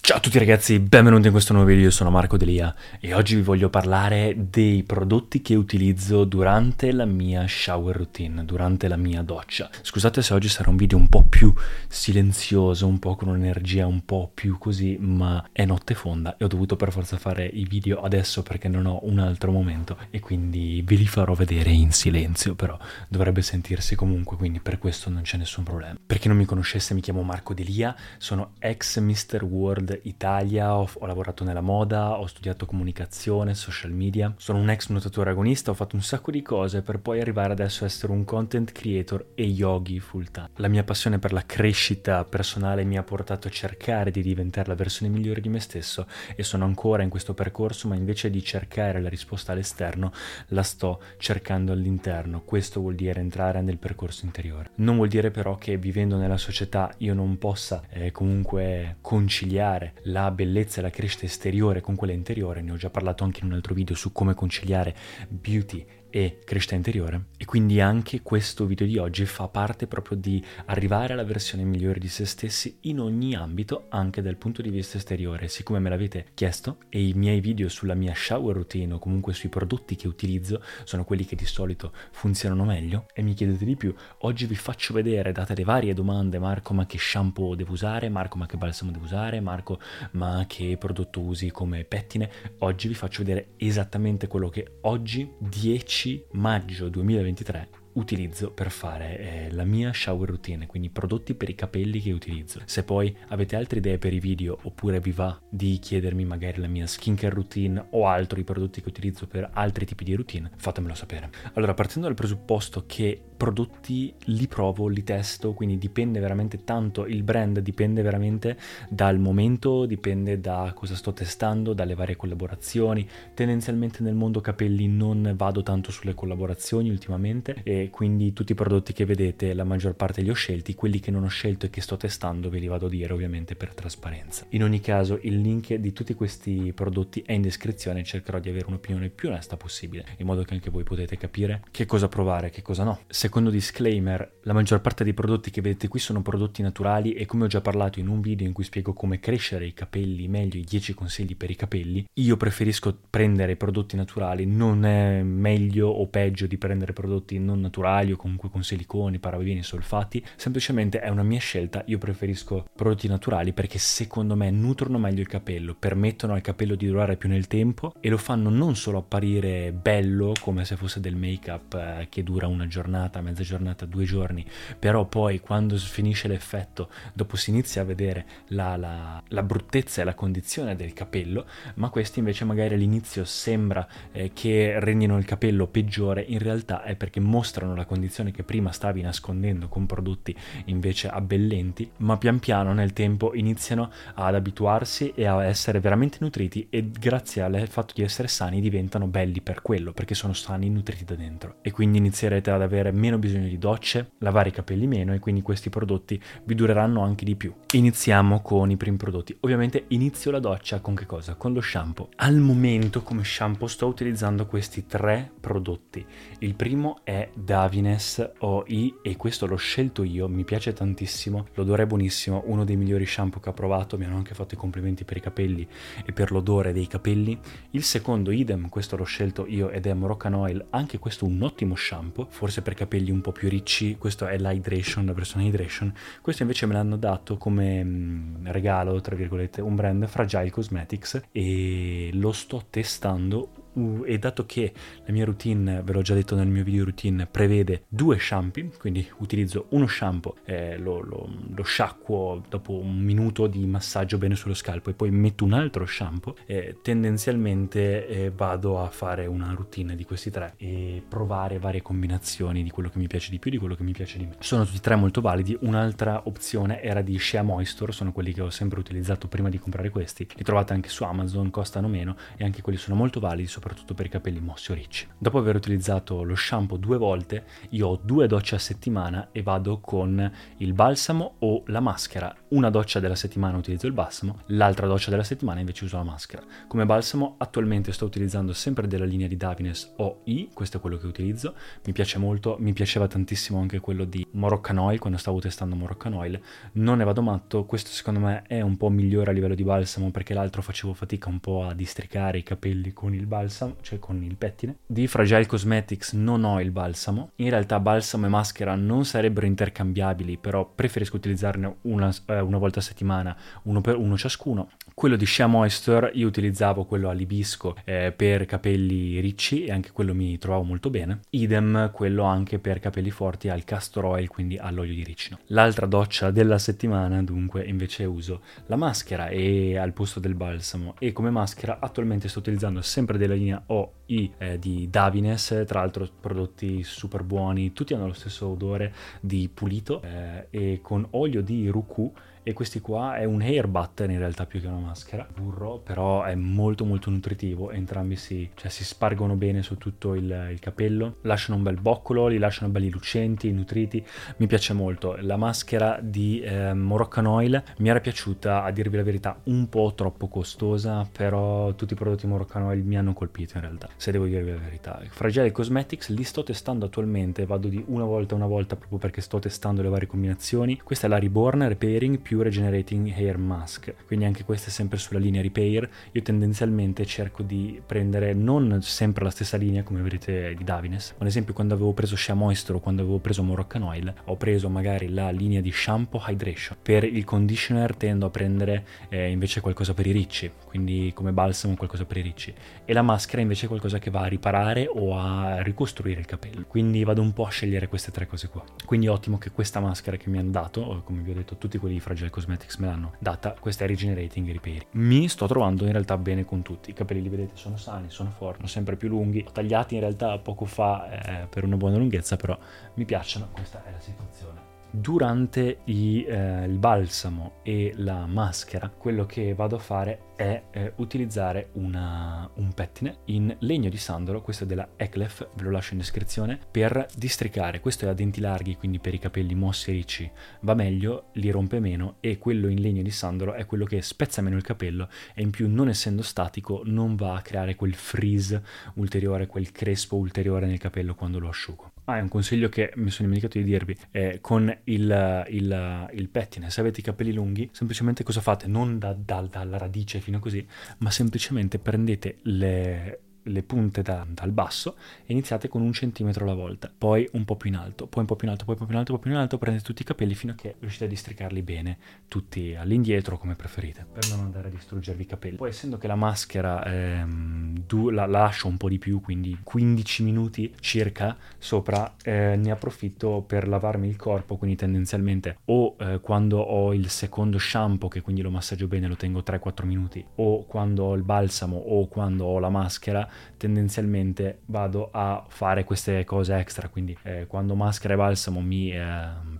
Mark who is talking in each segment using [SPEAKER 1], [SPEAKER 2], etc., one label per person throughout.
[SPEAKER 1] Ciao a tutti ragazzi, benvenuti in questo nuovo video, io sono Marco Delia e oggi vi voglio parlare dei prodotti che utilizzo durante la mia shower routine, durante la mia doccia. Scusate se oggi sarà un video un po' più silenzioso, un po' con un'energia un po' più così, ma è notte fonda e ho dovuto per forza fare i video adesso perché non ho un altro momento e quindi ve li farò vedere in silenzio, però dovrebbe sentirsi comunque, quindi per questo non c'è nessun problema. Per chi non mi conoscesse mi chiamo Marco Delia, sono ex Mr. World Italia, ho, ho, lavorato nella moda, ho studiato comunicazione, social media, sono un ex nuotatore agonista, ho fatto un sacco di cose per poi arrivare adesso a essere un content creator e yogi full time. La mia passione per la crescita personale mi ha portato a cercare di diventare la versione migliore di me stesso e sono ancora in questo percorso, ma invece di cercare la risposta all'esterno, la sto cercando all'interno. Questo vuol dire entrare nel percorso interiore. Non vuol dire però che vivendo nella società io non possa eh, comunque conciliare conciliare la bellezza e la crescita esteriore con quella interiore, ne ho già parlato anche in un altro video su come conciliare beauty e crescita interiore. E quindi anche questo video di oggi fa parte proprio di arrivare alla versione migliore di se stessi in ogni ambito anche dal punto di vista esteriore. Siccome me l'avete chiesto e i miei video sulla mia shower routine o comunque sui prodotti che utilizzo sono quelli che di solito funzionano meglio e mi chiedete di più oggi vi faccio vedere date le varie domande Marco ma che shampoo devo usare? Marco ma che balsamo devo usare? Marco ma che prodotto usi come pettine? Oggi vi faccio vedere esattamente quello che oggi 10 10 maggio 2023 utilizzo per fare eh, la mia shower routine, quindi prodotti per i capelli che utilizzo. Se poi avete altre idee per i video oppure vi va di chiedermi magari la mia skincare routine o altri prodotti che utilizzo per altri tipi di routine, fatemelo sapere. Allora, partendo dal presupposto che prodotti li provo, li testo, quindi dipende veramente tanto, il brand dipende veramente dal momento, dipende da cosa sto testando, dalle varie collaborazioni. Tendenzialmente nel mondo capelli non vado tanto sulle collaborazioni ultimamente e quindi tutti i prodotti che vedete la maggior parte li ho scelti, quelli che non ho scelto e che sto testando ve li vado a dire ovviamente per trasparenza. In ogni caso il link di tutti questi prodotti è in descrizione cercherò di avere un'opinione più onesta possibile, in modo che anche voi potete capire che cosa provare e che cosa no. Secondo disclaimer, la maggior parte dei prodotti che vedete qui sono prodotti naturali e come ho già parlato in un video in cui spiego come crescere i capelli meglio, i 10 consigli per i capelli, io preferisco prendere prodotti naturali, non è meglio o peggio di prendere prodotti non naturali o comunque con siliconi, parabeni, solfati, semplicemente è una mia scelta, io preferisco prodotti naturali perché secondo me nutrono meglio il capello, permettono al capello di durare più nel tempo e lo fanno non solo apparire bello come se fosse del make up eh, che dura una giornata, mezza giornata, due giorni, però poi quando finisce l'effetto, dopo si inizia a vedere la, la, la bruttezza e la condizione del capello, ma questi invece magari all'inizio sembra eh, che rendino il capello peggiore, in realtà è perché mostrano la condizione che prima stavi nascondendo con prodotti invece abbellenti, ma pian piano nel tempo iniziano ad abituarsi e a essere veramente nutriti e grazie al fatto di essere sani diventano belli per quello, perché sono sani e nutriti da dentro. E quindi inizierete ad avere meno bisogno di docce, lavare i capelli meno e quindi questi prodotti vi dureranno anche di più. Iniziamo con i primi prodotti. Ovviamente inizio la doccia con che cosa? Con lo shampoo. Al momento come shampoo sto utilizzando questi tre prodotti. Il primo è The Davines OI e questo l'ho scelto io, mi piace tantissimo, l'odore è buonissimo, uno dei migliori shampoo che ho provato, mi hanno anche fatto i complimenti per i capelli e per l'odore dei capelli. Il secondo idem, questo l'ho scelto io ed è Moroccan Oil, anche questo un ottimo shampoo, forse per capelli un po' più ricci, questo è l'Hydration, la versione Hydration, questo invece me l'hanno dato come mm, regalo, tra virgolette, un brand Fragile Cosmetics e lo sto testando Uh, e dato che la mia routine, ve l'ho già detto nel mio video routine, prevede due shampoo, quindi utilizzo uno shampoo, eh, lo, lo, lo, sciacquo dopo un minuto di massaggio bene sullo scalpo e poi metto un altro shampoo, eh, tendenzialmente eh, vado a fare una routine di questi tre e provare varie combinazioni di quello che mi piace di più, di quello che mi piace di meno. Sono tutti e tre molto validi, un'altra opzione era di Shea Moisture, sono quelli che ho sempre utilizzato prima di comprare questi, li trovate anche su Amazon, costano meno e anche quelli sono molto validi, soprattutto per i capelli mossi o ricci. Dopo aver utilizzato lo shampoo due volte, io ho due docce a settimana e vado con il balsamo o la maschera. Una doccia della settimana utilizzo il balsamo, l'altra doccia della settimana invece uso la maschera. Come balsamo attualmente sto utilizzando sempre della linea di Davines OI, questo è quello che utilizzo, mi piace molto, mi piaceva tantissimo anche quello di Moroccan Oil quando stavo testando Moroccan Oil, non ne vado matto, questo secondo me è un po' migliore a livello di balsamo perché l'altro facevo fatica un po' a districare i capelli con il balsamo balsamo, cioè con il pettine. Di Fragile Cosmetics non ho il balsamo. In realtà balsamo e maschera non sarebbero intercambiabili, però preferisco utilizzarne una, eh, una volta a settimana, uno per uno ciascuno. Quello di Shea Moisture io utilizzavo quello all'ibisco eh, per capelli ricci e anche quello mi trovavo molto bene. Idem quello anche per capelli forti al castor oil, quindi all'olio di ricino. L'altra doccia della settimana dunque invece uso la maschera e al posto del balsamo e come maschera attualmente sto utilizzando sempre della linea OI eh, di Davines, tra l'altro prodotti super buoni, tutti hanno lo stesso odore di pulito eh, e con olio di Ruku e questi qua è un hair button in realtà più che una maschera. Burro però è molto molto nutritivo. Entrambi si, cioè, si spargono bene su tutto il, il, capello. Lasciano un bel boccolo li lasciano belli lucenti nutriti. Mi piace molto. La maschera di eh, Moroccan Oil mi era piaciuta a dirvi la verità un po' troppo costosa però tutti i prodotti Moroccan Oil mi hanno colpito in realtà se devo dirvi la verità. Fragile Cosmetics li sto testando attualmente. Vado di una volta a una volta proprio perché sto testando le varie combinazioni. Questa è la Reborn Repairing più più Regenerating Hair Mask, quindi anche questa è sempre sulla linea Repair. Io tendenzialmente cerco di prendere non sempre la stessa linea come vedete di Davines, ma ad esempio quando avevo preso Shea Moisture o quando avevo preso Moroccan Oil, ho preso magari la linea di shampoo Hydration. Per il conditioner tendo a prendere eh, invece qualcosa per i ricci, quindi come balsamo qualcosa per i ricci. E la maschera invece è qualcosa che va a riparare o a ricostruire il capello. Quindi vado un po' a scegliere queste tre cose qua. Quindi ottimo che questa maschera che mi hanno dato, come vi ho detto tutti quelli di Fragile Angel Cosmetics me l'hanno data, questa Regenerating Repair. Mi sto trovando in realtà bene con tutti, i capelli li vedete sono sani, sono forti, sono sempre più lunghi, ho tagliati in realtà poco fa eh, per una buona lunghezza, però mi piacciono, questa è la situazione durante i, eh, il balsamo e la maschera, quello che vado a fare è eh, utilizzare una, un pettine in legno di sandalo, questo è della Eclef, ve lo lascio in descrizione, per districare. Questo è a denti larghi, quindi per i capelli mossi e ricci va meglio, li rompe meno e quello in legno di sandalo è quello che spezza meno il capello e in più non essendo statico non va a creare quel freeze ulteriore, quel crespo ulteriore nel capello quando lo asciugo. Ah, è un consiglio che mi sono dimenticato di dirvi. Eh, con il, il, il, pettine, se avete i capelli lunghi, semplicemente cosa fate? Non da, da, dalla radice fino a così, ma semplicemente prendete le, le punte da, dal basso e iniziate con un centimetro alla volta, poi un po' più in alto, poi un po' più in alto, poi un po' più in alto, poi più in alto, prendete tutti i capelli fino a che riuscite a districarli bene, tutti all'indietro come preferite, per non andare a distruggervi i capelli. Poi essendo che la maschera ehm, du- la lascio un po' di più, quindi 15 minuti circa sopra, eh, ne approfitto per lavarmi il corpo, quindi tendenzialmente o eh, quando ho il secondo shampoo, che quindi lo massaggio bene, lo tengo 3-4 minuti, o quando ho il balsamo o quando ho la maschera, tendenzialmente vado a fare queste cose extra, quindi eh, quando maschera e balsamo mi eh,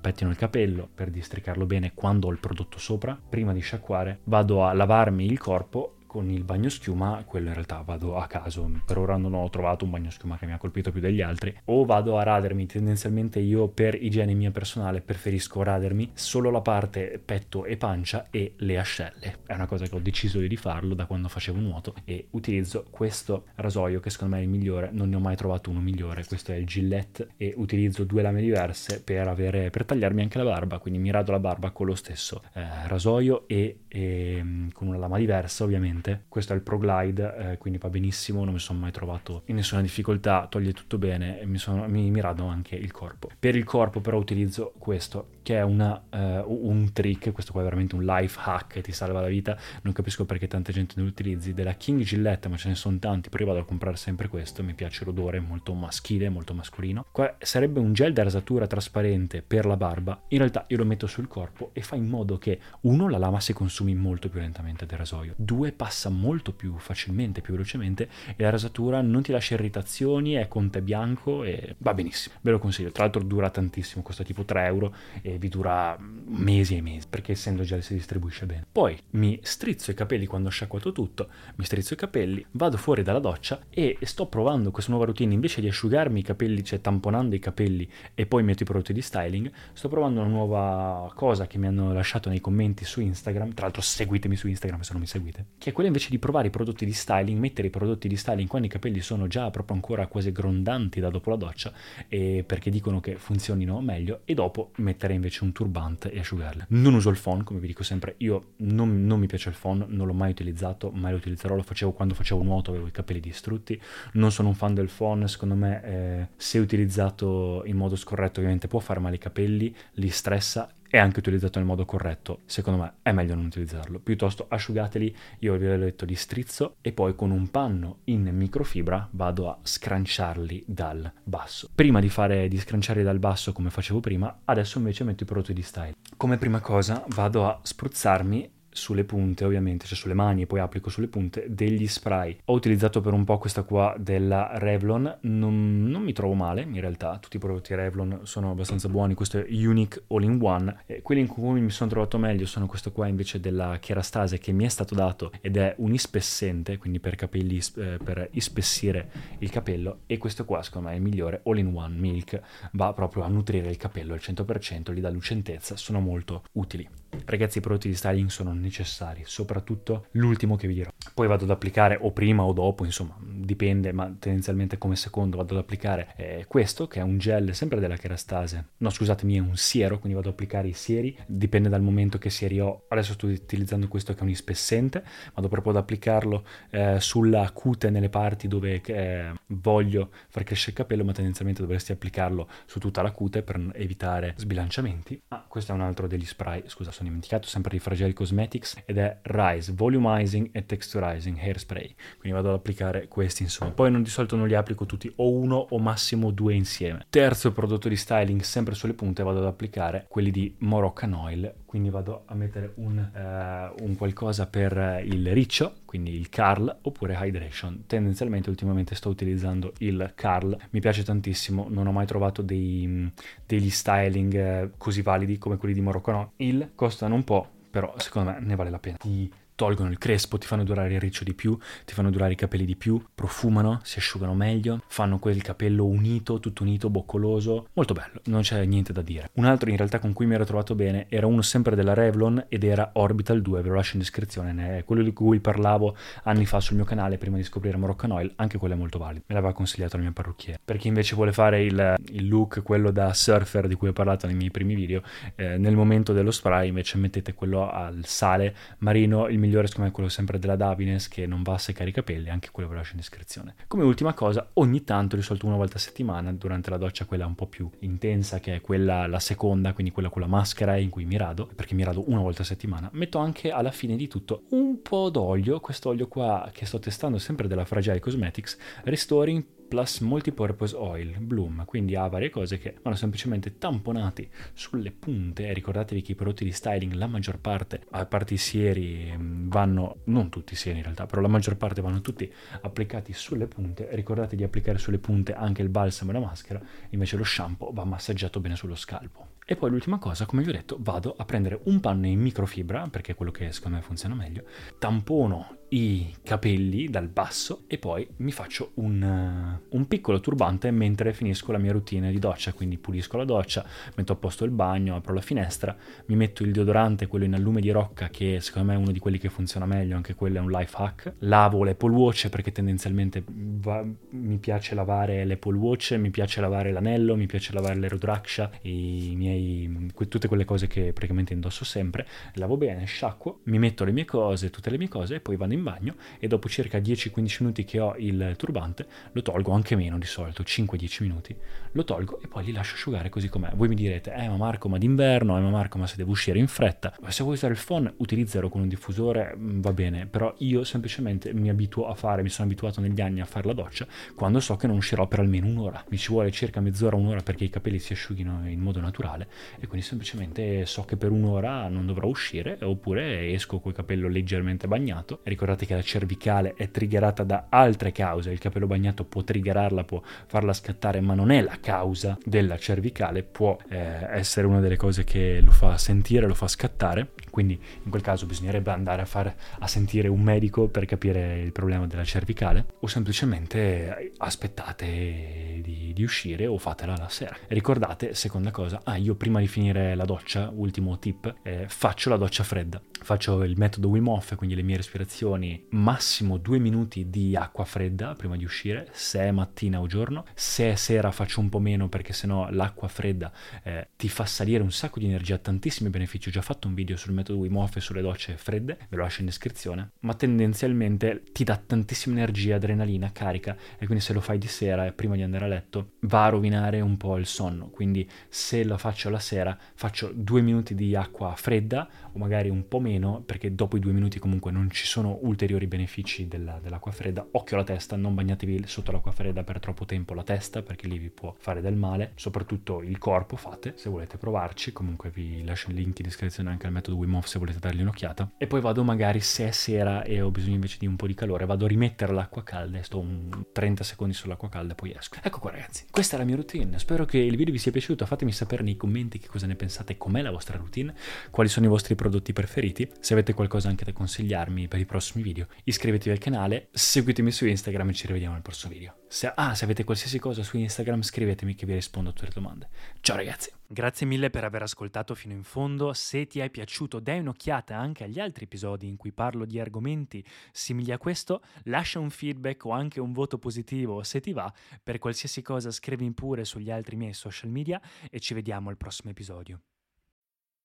[SPEAKER 1] pettino il capello per districarlo bene quando ho il prodotto sopra, prima di sciacquare vado a lavarmi il corpo con il bagno schiuma, quello in realtà vado a caso, per ora non ho trovato un bagno schiuma che mi ha colpito più degli altri, o vado a radermi, tendenzialmente io per igiene mia personale preferisco radermi solo la parte petto e pancia e le ascelle, è una cosa che ho deciso di farlo da quando facevo nuoto e utilizzo questo rasoio che secondo me è il migliore, non ne ho mai trovato uno migliore, questo è il Gillette e utilizzo due lame diverse per, avere, per tagliarmi anche la barba, quindi mi rado la barba con lo stesso eh, rasoio e, e, mm, con una lama diversa ovviamente. Questo è il Pro Glide, eh, quindi va benissimo, non mi sono mai trovato in nessuna difficoltà, toglie tutto bene e mi, sono, mi, mi rado anche il corpo. Per il corpo però utilizzo questo che è una, uh, un trick, questo qua è veramente un life hack che ti salva la vita, non capisco perché tanta gente ne utilizzi, della King Gillette, ma ce ne sono tanti, però io vado a comprare sempre questo, mi piace l'odore, molto maschile, molto mascolino. Qua sarebbe un gel da rasatura trasparente per la barba, in realtà io lo metto sul corpo e fa in modo che uno la lama si consumi molto più lentamente del rasoio, due passa molto più facilmente, più velocemente e la rasatura non ti lascia irritazioni, è con te bianco e va benissimo, ve lo consiglio, tra l'altro dura tantissimo, costa tipo 3 euro e vi dura mesi e mesi perché essendo gel si distribuisce bene. Poi mi strizzo i capelli quando ho sciacquato tutto, mi strizzo i capelli, vado fuori dalla doccia e sto provando questa nuova routine. Invece di asciugarmi i capelli, cioè tamponando i capelli e poi metto i prodotti di styling, sto provando una nuova cosa che mi hanno lasciato nei commenti su Instagram, tra l'altro seguitemi su Instagram se non mi seguite, che è quella invece di provare i prodotti di styling, mettere i prodotti di styling quando i capelli sono già proprio ancora quasi grondanti da dopo la doccia e perché dicono che funzionino meglio e dopo mettere invece un turbante e asciugarle. Non uso il phone, come vi dico sempre, io non, non mi piace il phone, non l'ho mai utilizzato, mai lo utilizzerò, lo facevo quando facevo nuoto, avevo i capelli distrutti, non sono un fan del phone, secondo me eh, se utilizzato in modo scorretto ovviamente può fare male i capelli, li stressa e anche utilizzato nel modo corretto, secondo me è meglio non utilizzarlo. Piuttosto asciugateli, io vi ho detto di strizzo e poi con un panno in microfibra vado a scranciarli dal basso. Prima di fare di scranciarli dal basso come facevo prima, adesso invece metto i prodotti di style. Come prima cosa vado a spruzzarmi sulle punte ovviamente, cioè sulle mani e poi applico sulle punte degli spray. Ho utilizzato per un po' questa qua della Revlon, non, non mi trovo male in realtà, tutti i prodotti Revlon sono abbastanza buoni, questo è Unique All-in-One. Eh, quelli in cui mi sono trovato meglio sono questo qua invece della Kerastase che mi è stato dato ed è un ispessente, quindi per capelli, eh, per ispessire il capello e questo qua secondo me è il migliore All-in-One Milk, va proprio a nutrire il capello al 100%, gli dà lucentezza, sono molto utili. Ragazzi i prodotti di styling sono necessari, soprattutto l'ultimo che vi dirò. Poi vado ad applicare o prima o dopo, insomma, dipende, ma tendenzialmente come secondo vado ad applicare eh, questo che è un gel sempre della Kerastase. No, scusatemi, è un siero, quindi vado ad applicare i sieri, dipende dal momento che sieri ho. Adesso sto utilizzando questo che è un ispessente, vado proprio ad applicarlo eh, sulla cute nelle parti dove eh, voglio far crescere il capello, ma tendenzialmente dovresti applicarlo su tutta la cute per evitare sbilanciamenti. Ah, questo è un altro degli spray, scusa, sono dimenticato, sempre di Fragile Cosmetics ed è Rise Volumizing e Texturizing Hairspray. Quindi vado ad applicare questi insomma. Poi non, di solito non li applico tutti, o uno o massimo due insieme. Terzo prodotto di styling, sempre sulle punte, vado ad applicare quelli di Moroccan Oil. Quindi vado a mettere un, uh, un qualcosa per il riccio, quindi il Carl, oppure Hydration. Tendenzialmente ultimamente sto utilizzando il Carl, mi piace tantissimo, non ho mai trovato dei, degli styling eh, così validi come quelli di Moroccan Oil. Costano un po', però secondo me ne vale la pena. Ti tolgono il crespo, ti fanno durare il riccio di più, ti fanno durare i capelli di più, profumano, si asciugano meglio, fanno quel capello unito, tutto unito, boccoloso, molto bello, non c'è niente da dire. Un altro in realtà con cui mi ero trovato bene era uno sempre della Revlon ed era Orbital 2, ve lo lascio in descrizione, è quello di cui parlavo anni fa sul mio canale prima di scoprire Moroccan Oil, anche quello è molto valido, me l'aveva consigliato la mia parrucchiera. Per chi invece vuole fare il, il look, quello da surfer di cui ho parlato nei miei primi video, eh, nel momento dello spray invece mettete quello al sale marino, il migliore secondo me è quello sempre della Davines che non va a seccare i capelli, anche quello ve lo lascio in descrizione. Come ultima cosa, ogni tanto, di solito una volta a settimana, durante la doccia quella un po' più intensa, che è quella la seconda, quindi quella con la maschera in cui mi rado, perché mi rado una volta a settimana, metto anche alla fine di tutto un po' d'olio, questo olio qua che sto testando sempre della Fragile Cosmetics, Restoring plus multipurpose oil bloom quindi ha varie cose che vanno semplicemente tamponati sulle punte. Ricordatevi che i prodotti di styling la maggior parte a parte i sieri mm, vanno non tutti i sieri in realtà però la maggior parte vanno tutti applicati sulle punte. Ricordate di applicare sulle punte anche il balsamo e la maschera invece lo shampoo va massaggiato bene sullo scalpo. E poi l'ultima cosa, come vi ho detto, vado a prendere un panno in microfibra, perché è quello che secondo me funziona meglio, tampono i capelli dal basso e poi mi faccio un, uh, un, piccolo turbante mentre finisco la mia routine di doccia, quindi pulisco la doccia, metto a posto il bagno, apro la finestra, mi metto il deodorante, quello in allume di rocca che secondo me è uno di quelli che funziona meglio, anche quello è un life hack, lavo l'Apple Watch perché tendenzialmente va, mi piace lavare l'Apple Watch, mi piace lavare l'anello, mi piace lavare l'Erodraksha, i miei, tutte quelle cose che praticamente indosso sempre, lavo bene, sciacquo, mi metto le mie cose, tutte le mie cose e poi vado in bagno e dopo circa 10-15 minuti che ho il turbante lo tolgo anche meno di solito, 5-10 minuti, lo tolgo e poi li lascio asciugare così com'è. Voi mi direte, eh ma Marco ma d'inverno, eh ma Marco ma se devo uscire in fretta, se vuoi usare il phone utilizzalo con un diffusore, mm, va bene, però io semplicemente mi abituo a fare, mi sono abituato negli anni a fare la doccia quando so che non uscirò per almeno un'ora, mi ci vuole circa mezz'ora, un'ora perché i capelli si asciughino in modo naturale e quindi semplicemente so che per un'ora non dovrò uscire oppure esco col capello leggermente bagnato. Ricordate che la cervicale è triggerata da altre cause, il capello bagnato può triggerarla, può farla scattare, ma non è la causa della cervicale, può eh, essere una delle cose che lo fa sentire, lo fa scattare, quindi in quel caso bisognerebbe andare a, far, a sentire un medico per capire il problema della cervicale o semplicemente aspettate di, di uscire o fatela la sera. Ricordate, seconda cosa, ah io prima di finire la doccia, ultimo tip, eh, faccio la doccia fredda, faccio il metodo Wim Hof, quindi le mie respirazioni, massimo due minuti di acqua fredda prima di uscire, se è mattina o giorno, se è sera faccio un po' meno perché sennò l'acqua fredda eh, ti fa salire un sacco di energia, tantissimi benefici, ho già fatto un video sul metodo Wim Hof sulle docce fredde, ve lo lascio in descrizione, ma tendenzialmente ti dà tantissima energia, adrenalina, carica e quindi se lo fai di sera e prima di andare a letto va a rovinare un po' il sonno, quindi se lo faccio la sera faccio due minuti di acqua fredda o magari un po' meno perché dopo i due minuti comunque non ci sono ulteriori benefici della, dell'acqua fredda, occhio alla testa, non bagnatevi sotto l'acqua fredda per troppo tempo la testa perché lì vi può fare del male, soprattutto il corpo fate se volete provarci, comunque vi lascio il link in descrizione anche al metodo Wim Hof se volete dargli un'occhiata. E poi vado magari se è sera e ho bisogno invece di un po' di calore vado a rimettere l'acqua calda e sto un 30 secondi sull'acqua calda e poi esco. Ecco qua ragazzi, questa è la mia routine, spero che il video vi sia piaciuto, fatemi sapere nei commenti che cosa ne pensate, com'è la vostra routine, quali sono i vostri prodotti preferiti, se avete qualcosa anche da consigliarmi per i prossimi video iscrivetevi al canale, seguitemi su Instagram e ci rivediamo al prossimo video. Se, ah, se avete qualsiasi cosa su Instagram scrivetemi che vi rispondo a tutte le domande. Ciao ragazzi! Grazie mille per aver ascoltato fino in fondo, se ti è piaciuto dai un'occhiata anche agli altri episodi in cui parlo di argomenti simili a questo, lascia un feedback o anche un voto positivo se ti va, per qualsiasi cosa scrivi pure sugli altri miei social media e ci vediamo al prossimo episodio.